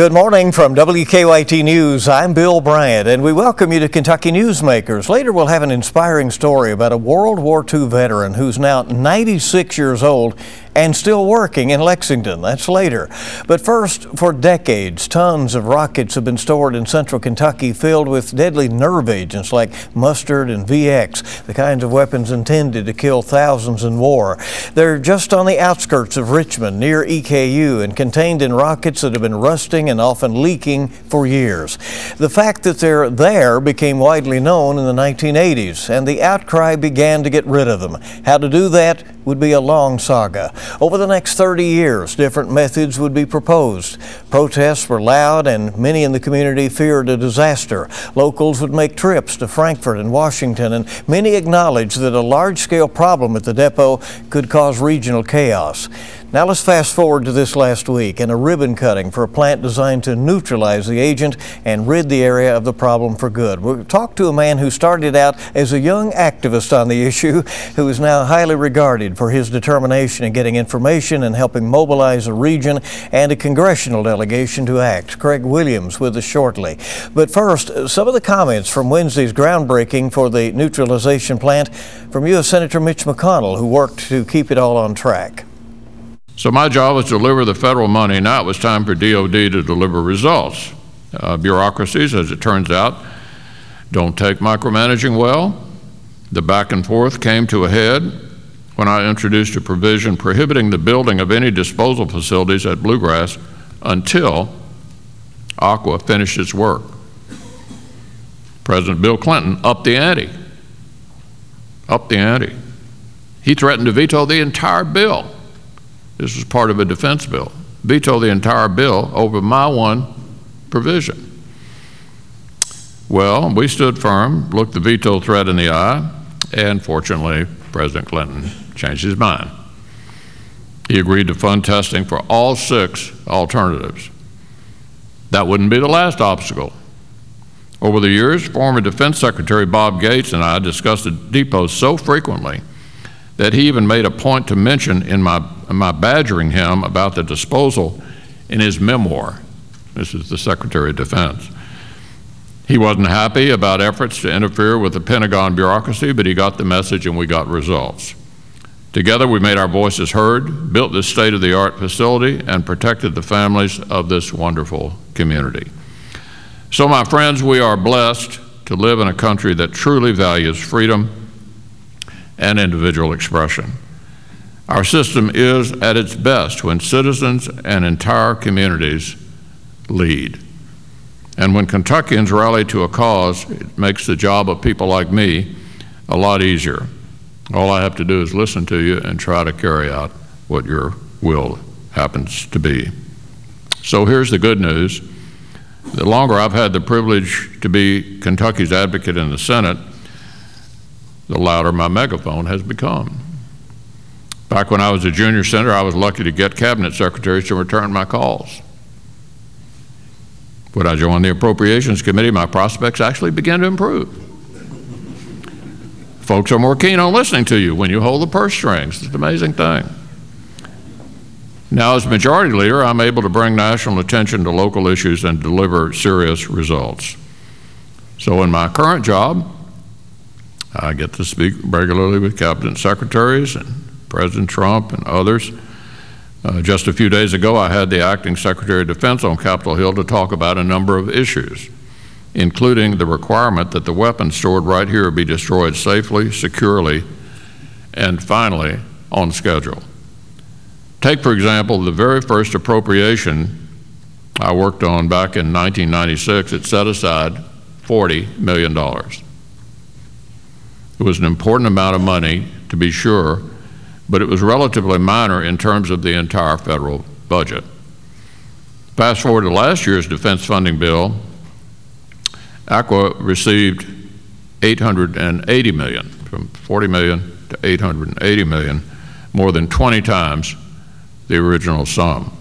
Good morning from WKYT News. I'm Bill Bryant, and we welcome you to Kentucky Newsmakers. Later, we'll have an inspiring story about a World War II veteran who's now 96 years old and still working in Lexington. That's later. But first, for decades, tons of rockets have been stored in central Kentucky filled with deadly nerve agents like mustard and VX, the kinds of weapons intended to kill thousands in war. They're just on the outskirts of Richmond near EKU and contained in rockets that have been rusting and often leaking for years. The fact that they're there became widely known in the 1980s, and the outcry began to get rid of them. How to do that would be a long saga. Over the next 30 years, different methods would be proposed. Protests were loud, and many in the community feared a disaster. Locals would make trips to Frankfort and Washington, and many acknowledged that a large scale problem at the depot could cause regional chaos. Now let's fast forward to this last week and a ribbon cutting for a plant designed to neutralize the agent and rid the area of the problem for good. We'll talk to a man who started out as a young activist on the issue, who is now highly regarded for his determination in getting information and helping mobilize a region and a congressional delegation to act. Craig Williams with us shortly. But first, some of the comments from Wednesday's groundbreaking for the neutralization plant from U.S. Senator Mitch McConnell, who worked to keep it all on track. So my job was to deliver the federal money. Now it was time for DOD to deliver results. Uh, bureaucracies, as it turns out, don't take micromanaging well. The back and forth came to a head when I introduced a provision prohibiting the building of any disposal facilities at Bluegrass until ACWA finished its work. President Bill Clinton upped the ante. Upped the ante. He threatened to veto the entire bill this was part of a defense bill, veto the entire bill over my one provision. Well, we stood firm, looked the veto threat in the eye, and fortunately, President Clinton changed his mind. He agreed to fund testing for all six alternatives. That wouldn't be the last obstacle. Over the years, former Defense Secretary Bob Gates and I discussed the depot so frequently that he even made a point to mention in my, my badgering him about the disposal in his memoir. This is the Secretary of Defense. He wasn't happy about efforts to interfere with the Pentagon bureaucracy, but he got the message and we got results. Together, we made our voices heard, built this state of the art facility, and protected the families of this wonderful community. So, my friends, we are blessed to live in a country that truly values freedom and individual expression. Our system is at its best when citizens and entire communities lead. And when Kentuckians rally to a cause, it makes the job of people like me a lot easier. All I have to do is listen to you and try to carry out what your will happens to be. So here's the good news. The longer I've had the privilege to be Kentucky's advocate in the Senate, the louder my megaphone has become. Back when I was a junior senator, I was lucky to get cabinet secretaries to return my calls. When I joined the Appropriations Committee, my prospects actually began to improve. Folks are more keen on listening to you when you hold the purse strings. It's an amazing thing. Now, as Majority Leader, I'm able to bring national attention to local issues and deliver serious results. So, in my current job, I get to speak regularly with cabinet secretaries and President Trump and others. Uh, just a few days ago, I had the acting Secretary of Defense on Capitol Hill to talk about a number of issues, including the requirement that the weapons stored right here be destroyed safely, securely, and finally, on schedule. Take, for example, the very first appropriation I worked on back in 1996. It set aside $40 million. It was an important amount of money, to be sure, but it was relatively minor in terms of the entire federal budget. Fast forward to last year's defense funding bill, ACWA received 880 million, from 40 million to 880 million, more than 20 times the original sum.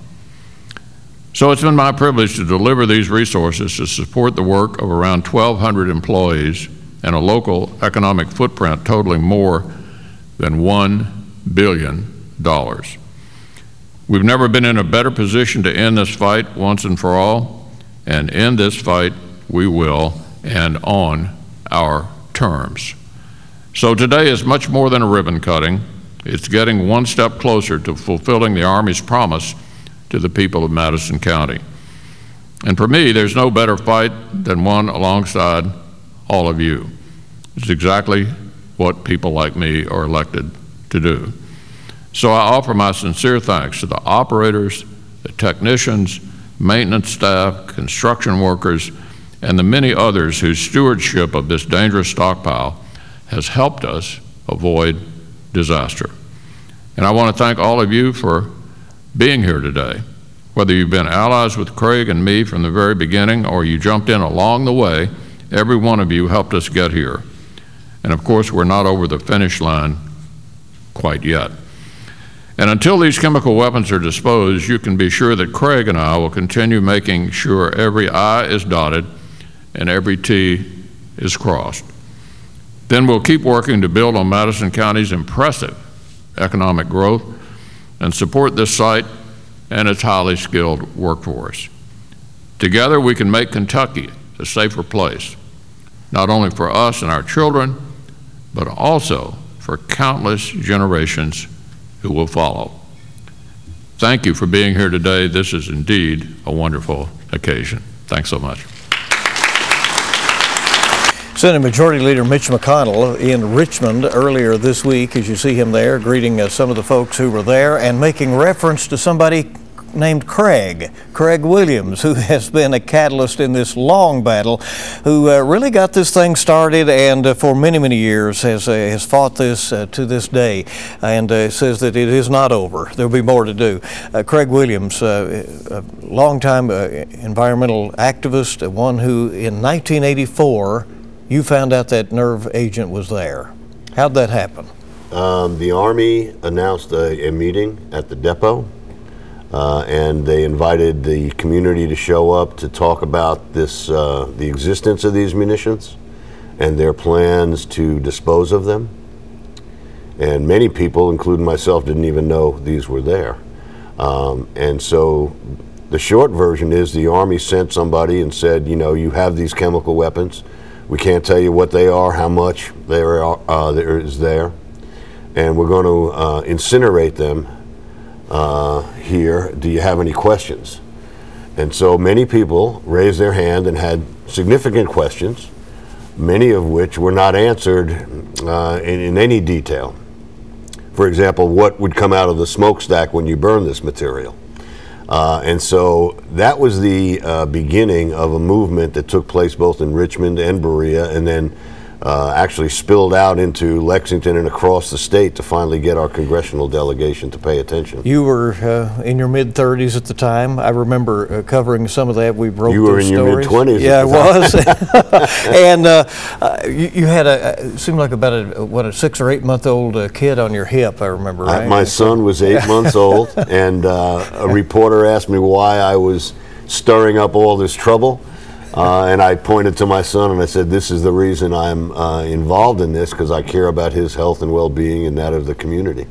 So it's been my privilege to deliver these resources to support the work of around 1,200 employees and a local economic footprint totaling more than $1 billion. dollars. We've never been in a better position to end this fight once and for all, and in this fight we will, and on our terms. So today is much more than a ribbon cutting. It's getting one step closer to fulfilling the Army's promise to the people of Madison County. And for me, there's no better fight than one alongside all of you. It's exactly what people like me are elected to do. So I offer my sincere thanks to the operators, the technicians, maintenance staff, construction workers, and the many others whose stewardship of this dangerous stockpile has helped us avoid disaster. And I want to thank all of you for being here today. Whether you've been allies with Craig and me from the very beginning or you jumped in along the way, every one of you helped us get here. And of course, we're not over the finish line quite yet. And until these chemical weapons are disposed, you can be sure that Craig and I will continue making sure every I is dotted and every T is crossed. Then we'll keep working to build on Madison County's impressive economic growth and support this site and its highly skilled workforce. Together, we can make Kentucky a safer place, not only for us and our children, but also for countless generations who will follow. Thank you for being here today. This is indeed a wonderful occasion. Thanks so much. Senate Majority Leader Mitch McConnell in Richmond earlier this week, as you see him there, greeting uh, some of the folks who were there and making reference to somebody named Craig, Craig Williams, who has been a catalyst in this long battle, who uh, really got this thing started and uh, for many, many years has, uh, has fought this uh, to this day and uh, says that it is not over. There'll be more to do. Uh, Craig Williams, a longtime environmental activist, one who in 1984 you found out that nerve agent was there. How'd that happen? Um, the Army announced a, a, meeting at the depot, uh, and they invited the community to show up to talk about this, uh, the existence of these munitions, and their plans to dispose of them. And many people, including myself, didn't even know these were there. Um, and so the short version is the Army sent somebody and said, you know, you have these chemical weapons we can't tell you what they are, how much there, are, uh, there is there. And we're going to uh, incinerate them uh, here. Do you have any questions? And so many people raised their hand and had significant questions, many of which were not answered uh, in, in any detail. For example, what would come out of the smokestack when you burn this material? Uh, and so that was the uh, beginning of a movement that took place both in Richmond and Berea, and then uh, actually spilled out into Lexington and across the state to finally get our congressional delegation to pay attention. You were uh, in your mid 30s at the time. I remember uh, covering some of that. We wrote You were in stories. your mid 20s. Yeah, I was. and uh, uh, you, you, had a it seemed like about a what a six or eight month old uh, kid on your hip. I remember. Right? my son was eight months old, and a reporter asked me why I was stirring up all this trouble. Uh, and I pointed to my son and I said, This is the reason I'm uh, involved in this because I care about his health and well being and that of the community.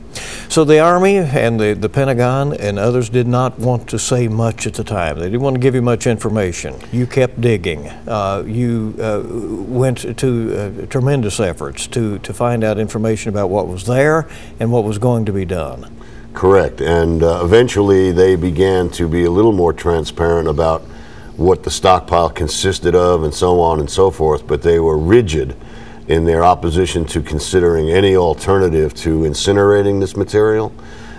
So the Army and the, the Pentagon and others did not want to say much at the time. They didn't want to give you much information. You kept digging. Uh, you uh, went to uh, tremendous efforts to, to find out information about what was there and what was going to be done. Correct. And uh, eventually they began to be a little more transparent about what the stockpile consisted of and so on and so forth, but they were rigid in their opposition to considering any alternative to incinerating this material.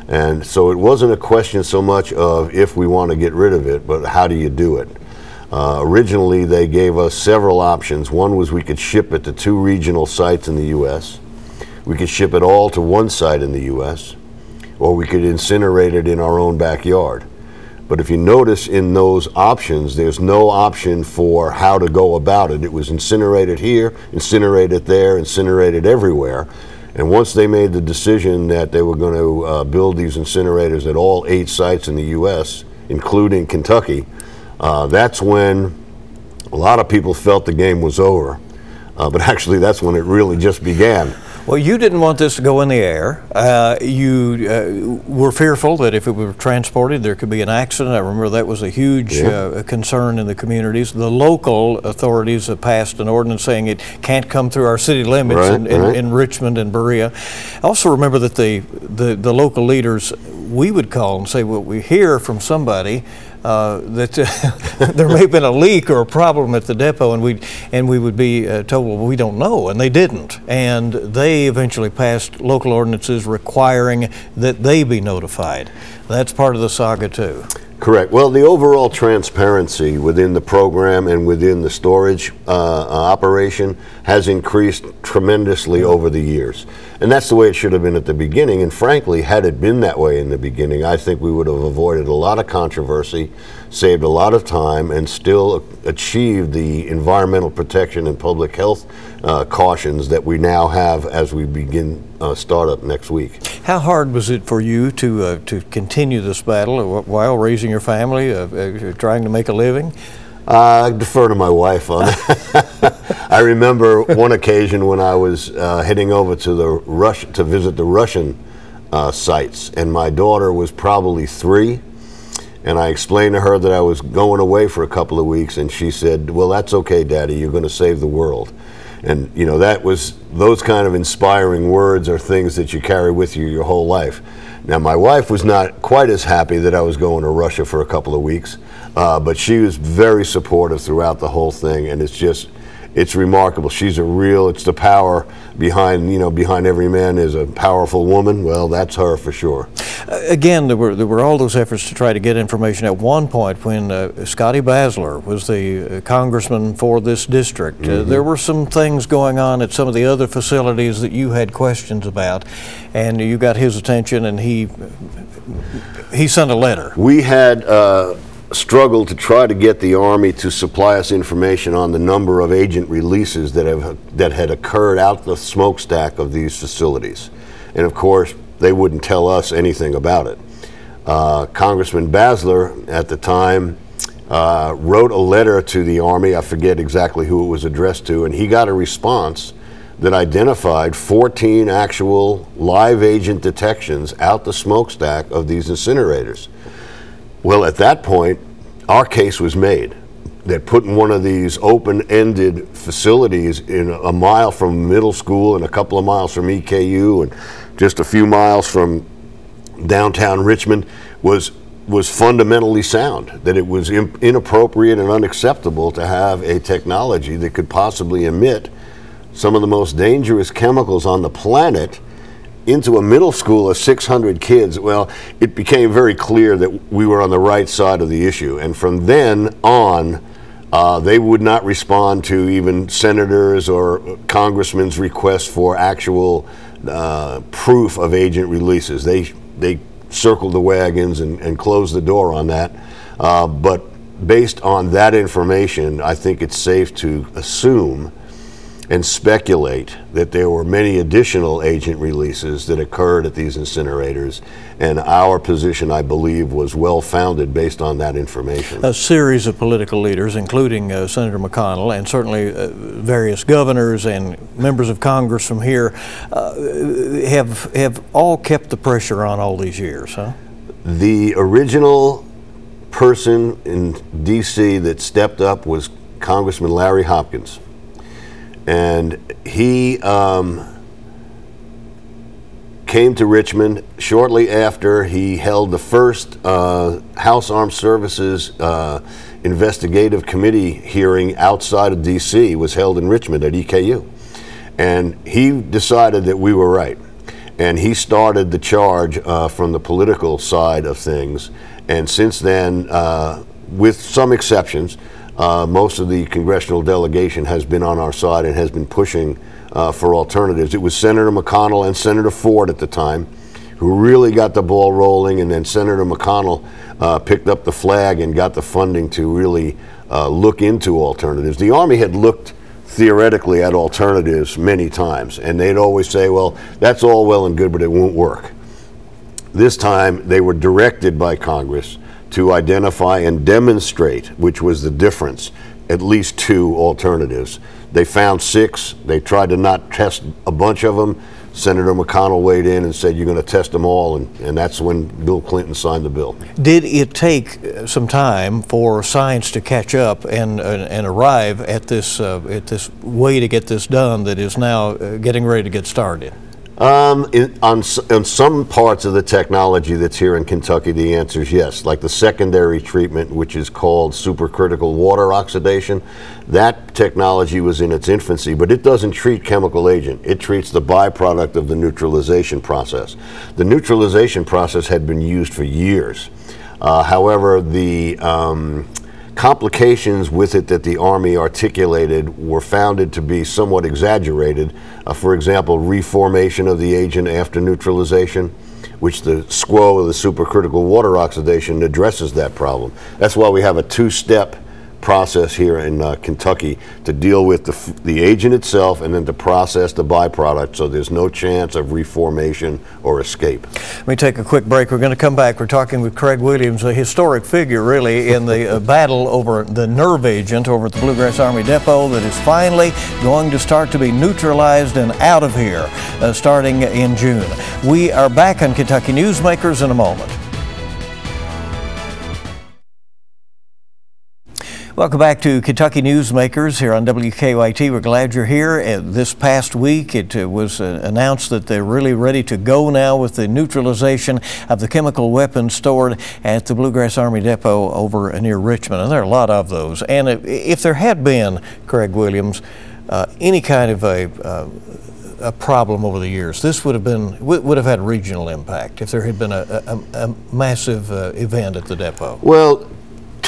And so it wasn't a question so much of if we want to get rid of it, but how do you do it? Uh, originally, they gave us several options. One was we could ship it to two regional sites in the U.S., we could ship it all to one site in the U.S., or we could incinerate it in our own backyard. But if you notice in those options, there's no option for how to go about it. It was incinerated here, incinerated there, incinerated everywhere. And once they made the decision that they were going to uh, build these incinerators at all eight sites in the U.S., including Kentucky, uh, that's when a lot of people felt the game was over. Uh, but actually, that's when it really just began. Well, you didn't want this to go in the air. Uh, you uh, were fearful that if it were transported, there could be an accident. I remember that was a huge Yeah. uh, concern in the communities. The local authorities have passed an ordinance saying it can't come through our city limits Right, in, in, right. in Richmond and Berea. I also remember that the, the, the local leaders, we would call and say, well, we hear from somebody uh, that there may have been a leak or a problem at the depot, and we and we would be uh, told, well, we don't know, and they didn't, and they eventually passed local ordinances requiring that they be notified. That's part of the saga too. Correct. Well, the overall transparency within the program and within the storage uh, uh, operation has increased tremendously over the years. And that's the way it should have been at the beginning. And frankly, had it been that way in the beginning, I think we would have avoided a lot of controversy, saved a lot of time, and still achieved the environmental protection and public health uh, cautions that we now have as we begin uh, startup next week. How hard was it for you to uh, to continue this battle while raising your family, uh, uh, trying to make a living? Uh, I defer to my wife on that. I remember one occasion when I was uh, heading over to the Rush to visit the Russian uh, sites, and my daughter was probably three, and I explained to her that I was going away for a couple of weeks, and she said, "Well, that's okay, Daddy. You're going to save the world." And you know that was those kind of inspiring words are things that you carry with you your whole life. Now, my wife was not quite as happy that I was going to Russia for a couple of weeks, uh, but she was very supportive throughout the whole thing, and it's just, it's remarkable. She's a real. It's the power behind, you know, behind every man is a powerful woman. Well, that's her for sure. Uh, Again, there were there were all those efforts to try to get information. At one point, when uh, Scotty Baesler was the uh, congressman for this district, uh, there were some things going on at some of the other facilities that you had questions about, and you got his attention, and he he sent a letter. We had uh, struggled to try to get the Army to supply us information on the number of agent releases that have that had occurred out the smokestack of these facilities, and of course they wouldn't tell us anything about it. Uh, Congressman Baesler at the time uh, wrote a letter to the Army. I forget exactly who it was addressed to, and he got a response that identified 14 actual live agent detections out the smokestack of these incinerators. Well, at that point, our case was made. That putting one of these open ended facilities in a mile from middle school and a couple of miles from EKU and just a few miles from downtown Richmond was was fundamentally sound that it was inappropriate and unacceptable to have a technology that could possibly emit some of the most dangerous chemicals on the planet into a middle school of 600 kids, well, it became very clear that we were on the right side of the issue. And from then on, uh, they would not respond to even senators or congressmen's requests for actual uh, proof of agent releases. They they circled the wagons and, and closed the door on that. Uh, but based on that information, I think it's safe to assume and speculate that there were many additional agent releases that occurred at these incinerators, and our position, I believe, was well founded based on that information. a series of political leaders, including uh, Senator McConnell and certainly uh, various governors and members of Congress from here, uh, have have all kept the pressure on all these years, huh? The original person in D.C. that stepped up was Congressman Larry Hopkins. And he um, came to Richmond shortly after he held the first uh, House Armed Services uh, Investigative Committee hearing outside of D.C. was held in Richmond at EKU. And he decided that we were right. And he started the charge uh, from the political side of things. And since then, uh, with some exceptions, uh, most of the congressional delegation has been on our side and has been pushing uh, for alternatives. It was Senator McConnell and Senator Ford at the time who really got the ball rolling, and then Senator McConnell uh, picked up the flag and got the funding to really uh, look into alternatives. The Army had looked theoretically at alternatives many times, and they'd always say, well, that's all well and good, but it won't work. This time, they were directed by Congress to identify and demonstrate which was the difference, at least two alternatives. They found six. They tried to not test a bunch of them. Senator McConnell weighed in and said, You're going to test them all. And, and that's when Bill Clinton signed the bill. Did it take uh, some time for science to catch up and, and, and arrive at this, uh, at this way to get this done that is now uh, getting ready to get started? Um, in, on, on some parts of the technology that's here in Kentucky, the answer is yes. Like the secondary treatment, which is called supercritical water oxidation, that technology was in its infancy, but it doesn't treat chemical agent. It treats the byproduct of the neutralization process. The neutralization process had been used for years. Uh, however, the um, complications with it that the Army articulated were founded to be somewhat exaggerated. Uh, for example, reformation of the agent after neutralization, which the SCWO, of the supercritical water oxidation, addresses that problem. That's why we have a two step process here in uh, Kentucky to deal with the, the agent itself and then to process the byproduct so there's no chance of reformation or escape. Let me take a quick break. We're going to come back. We're talking with Craig Williams, a historic figure really in the uh, battle over the nerve agent over at the Bluegrass Army Depot that is finally going to start to be neutralized and out of here uh, starting in June. We are back on Kentucky Newsmakers in a moment. Welcome back to Kentucky Newsmakers here on WKYT. We're glad you're here. Uh, this past week, it uh, was uh, announced that they're really ready to go now with the neutralization of the chemical weapons stored at the Bluegrass Army Depot over near Richmond. And there are a lot of those. And if there had been, Craig Williams, uh, any kind of a uh, a problem over the years. This would have been would have had regional impact if there had been a, a, a massive uh, event at the depot. Well,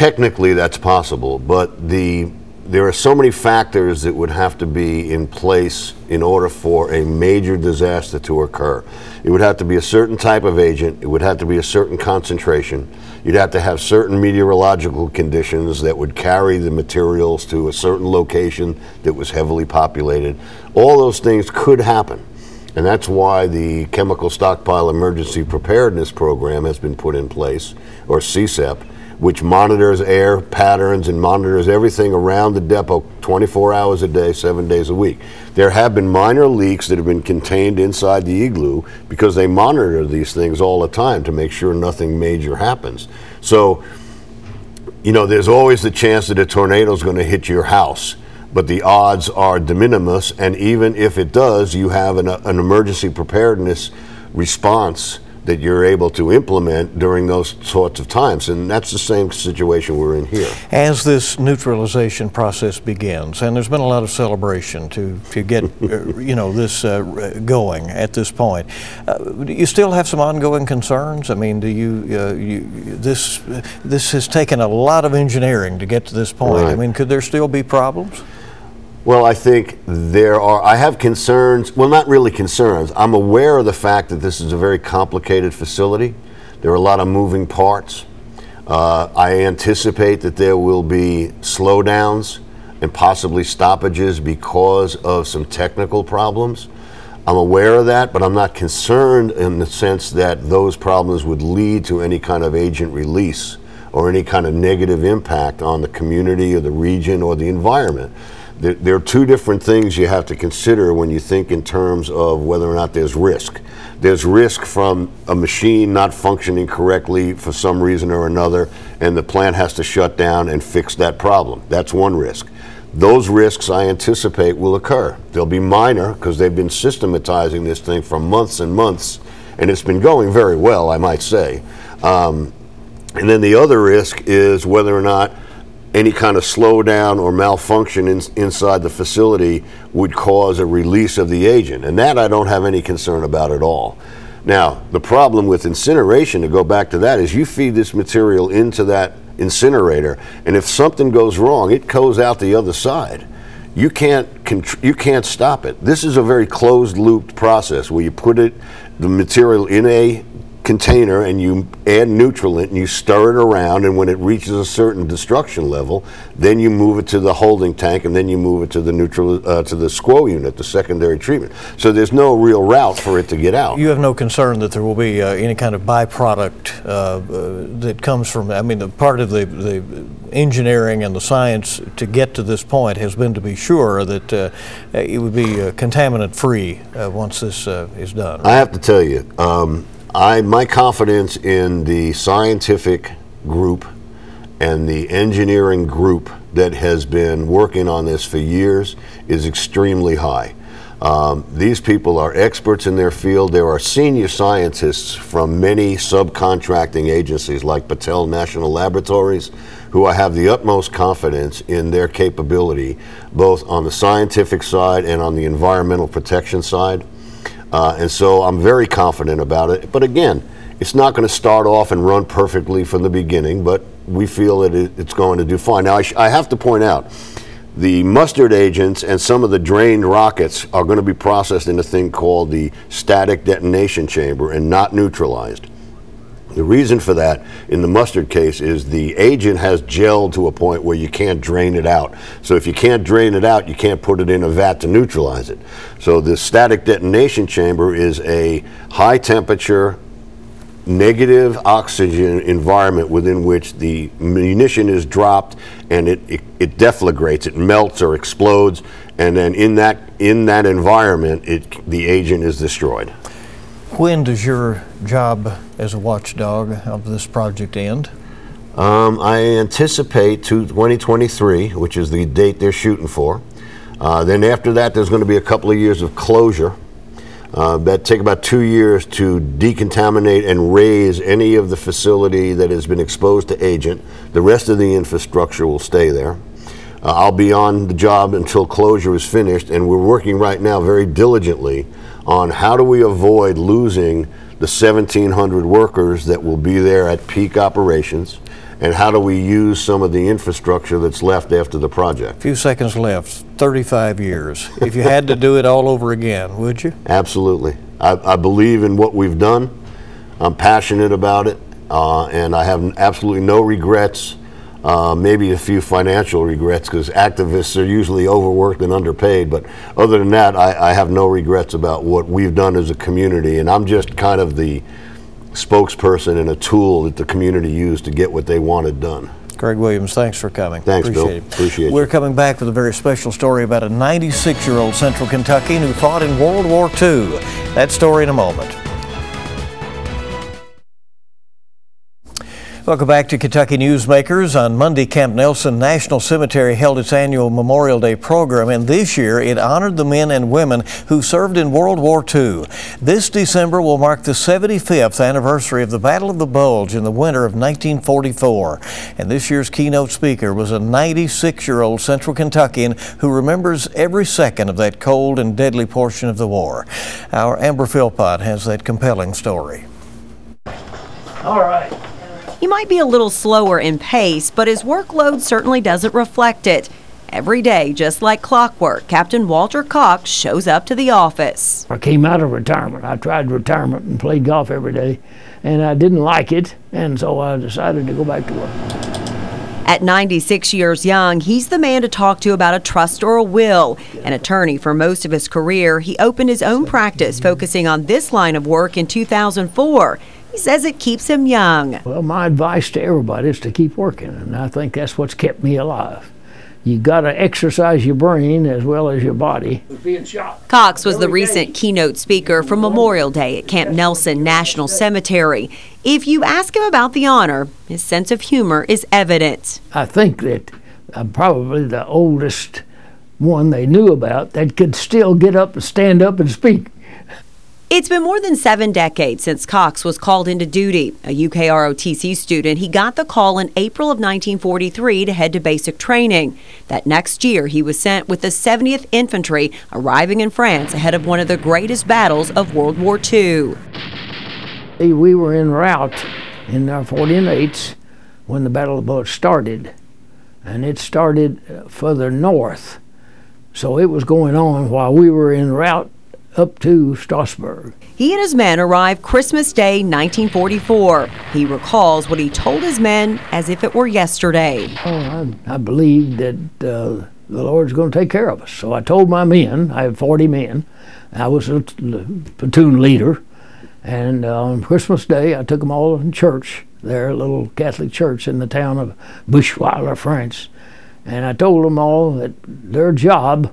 technically that's possible, but the there are so many factors that would have to be in place in order for a major disaster to occur. It would have to be a certain type of agent, it would have to be a certain concentration, you'd have to have certain meteorological conditions that would carry the materials to a certain location that was heavily populated. All those things could happen. And that's why the Chemical Stockpile Emergency Preparedness Program has been put in place, or CSEP, which monitors air patterns and monitors everything around the depot 24 hours a day, seven days a week. There have been minor leaks that have been contained inside the igloo because they monitor these things all the time to make sure nothing major happens. So, you know, there's always the chance that a tornado is going to hit your house but the odds are de minimis. And even if it does, you have an, an emergency preparedness response that you're able to implement during those sorts of times. And that's the same situation we're in here. As this neutralization process begins, and there's been a lot of celebration to, to get uh, you know this uh, going at this point, uh, do you still have some ongoing concerns? I mean, do you, uh, you this this has taken a lot of engineering to get to this point. Right. I mean, could there still be problems? Well, I think there are, I have concerns, well, not really concerns. I'm aware of the fact that this is a very complicated facility. There are a lot of moving parts. Uh, I anticipate that there will be slowdowns and possibly stoppages because of some technical problems. I'm aware of that, but I'm not concerned in the sense that those problems would lead to any kind of agent release or any kind of negative impact on the community or the region or the environment there, there, are two different things you have to consider when you think in terms of whether or not there's risk. There's risk from a machine not functioning correctly for some reason or another, and the plant has to shut down and fix that problem. That's one risk. Those risks I anticipate will occur. They'll be minor because they've been systematizing this thing for months and months, and it's been going very well, I might say. Um, and then the other risk is whether or not any kind of slowdown or malfunction in, inside the facility would cause a release of the agent. And that I don't have any concern about at all. Now, the problem with incineration, to go back to that, is you feed this material into that incinerator, and if something goes wrong, it goes out the other side. You can't you can't stop it. This is a very closed looped process where you put it the material in a container and you add nutrient and you stir it around and when it reaches a certain destruction level then you move it to the holding tank and then you move it to the neutral uh, to the SCWO unit the secondary treatment so there's no real route for it to get out You have no concern that there will be uh, any kind of byproduct uh, uh, that comes from, I mean, the part of the, the engineering and the science to get to this point has been to be sure that uh, it would be uh, contaminant-free uh, once this uh, is done. I have to tell you, um, I my confidence in the scientific group and the engineering group that has been working on this for years is extremely high. Um, these people are experts in their field. There are senior scientists from many subcontracting agencies like Battelle National Laboratories who I have the utmost confidence in their capability, both on the scientific side and on the environmental protection side. Uh, and so I'm very confident about it. But again, it's not going to start off and run perfectly from the beginning, but we feel that it, it's going to do fine. Now, I, sh- I have to point out the mustard agents and some of the drained rockets are going to be processed in a thing called the static detonation chamber and not neutralized. The reason for that in the mustard case is the agent has gelled to a point where you can't drain it out. So if you can't drain it out, you can't put it in a vat to neutralize it. So the static detonation chamber is a high temperature, negative oxygen environment within which the munition is dropped and it, it, it deflagrates, it melts or explodes, and then in that in that environment, it the agent is destroyed. When does your job as a watchdog of this project end? Um, I anticipate to 2023, which is the date they're shooting for. Uh, then after that, there's going to be a couple of years of closure. Uh, that take about two years to decontaminate and raze any of the facility that has been exposed to agent. The rest of the infrastructure will stay there. Uh, I'll be on the job until closure is finished, and we're working right now very diligently on how do we avoid losing the 1,700 workers that will be there at peak operations, and how do we use some of the infrastructure that's left after the project. A Few seconds left, 35 years. If you had to do it all over again, would you? Absolutely. I, I believe in what we've done. I'm passionate about it, uh, and I have absolutely no regrets. Uh, maybe a few financial regrets because activists are usually overworked and underpaid. But other than that, I, I have no regrets about what we've done as a community. And I'm just kind of the spokesperson and a tool that the community used to get what they wanted done. Greg Williams, thanks for coming. Thanks, Bill. It. Appreciate you. We're coming back with a very special story about a 96 year old Central Kentuckian who fought in World War II. That story in a moment. Welcome back to Kentucky Newsmakers. On Monday, Camp Nelson National Cemetery held its annual Memorial Day program, and this year it honored the men and women who served in World War II. This December will mark the 75th anniversary of the Battle of the Bulge in the winter of 1944. And this year's keynote speaker was a 96 year old Central Kentuckian who remembers every second of that cold and deadly portion of the war. Our Amber Philpott has that compelling story. All right. He might be a little slower in pace, but his workload certainly doesn't reflect it. Every day, just like clockwork, Captain Walter Cox shows up to the office. I came out of retirement. I tried retirement and played golf every day, and I didn't like it, and so I decided to go back to work. At 96 years young, he's the man to talk to about a trust or a will. An attorney for most of his career, he opened his own practice focusing on this line of work in 2004. He says it keeps him young. Well, my advice to everybody is to keep working, and I think that's what's kept me alive. You got to exercise your brain as well as your body. Being shot. Cox was the recent keynote speaker for Memorial Day at Camp Nelson National Cemetery. If you ask him about the honor, his sense of humor is evident. I think that I'm probably the oldest one they knew about that could still get up and stand up and speak. It's been more than seven decades since Cox was called into duty. A UKROTC student, he got the call in April of 1943 to head to basic training. That next year, he was sent with the 70th Infantry, arriving in France ahead of one of the greatest battles of World War II. We were en route in our 48s when the Battle Bulge started, and it started further north. So it was going on while we were en route up to Strasbourg. He and his men arrived Christmas Day, 1944. He recalls what he told his men as if it were yesterday. Oh, I, I believed that uh, the Lord's going to take care of us. So I told my men, I had 40 men, I was a platoon leader, and uh, on Christmas Day I took them all in church, their little Catholic church in the town of Buchweiler, France. And I told them all that their job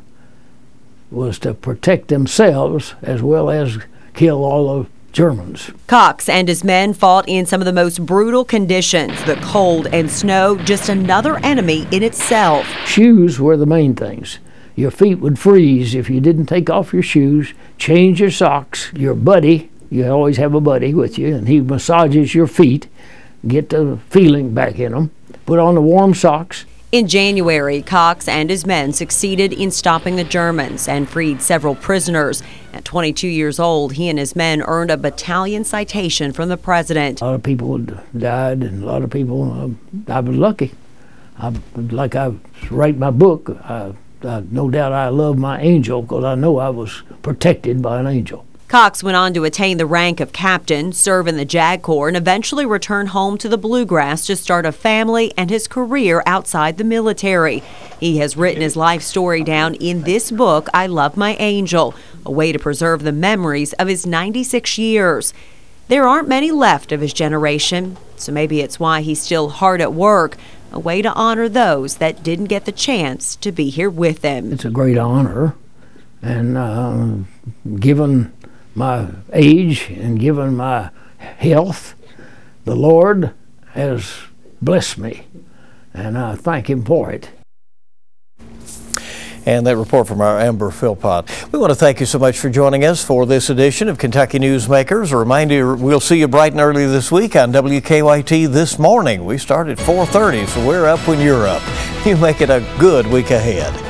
was to protect themselves as well as kill all the Germans. Cox and his men fought in some of the most brutal conditions the cold and snow, just another enemy in itself. Shoes were the main things. Your feet would freeze if you didn't take off your shoes, change your socks. Your buddy, you always have a buddy with you, and he massages your feet, get the feeling back in them. Put on the warm socks, in January, Cox and his men succeeded in stopping the Germans and freed several prisoners. At 22 years old, he and his men earned a battalion citation from the president. A lot of people died, and a lot of people, uh, I was lucky. I, like I write my book, I, I, no doubt I love my angel because I know I was protected by an angel. Cox went on to attain the rank of captain, serve in the JAG Corps, and eventually return home to the Bluegrass to start a family and his career outside the military. He has written his life story down in this book, I Love My Angel, a way to preserve the memories of his 96 years. There aren't many left of his generation, so maybe it's why he's still hard at work, a way to honor those that didn't get the chance to be here with him. It's a great honor, and uh, given my age and given my health, the Lord has blessed me, and I thank Him for it. And that report from our Amber Philpott. We want to thank you so much for joining us for this edition of Kentucky Newsmakers. A reminder, we'll see you bright and early this week on WKYT this morning. We start at 4.30, so we're up when you're up. You make it a good week ahead.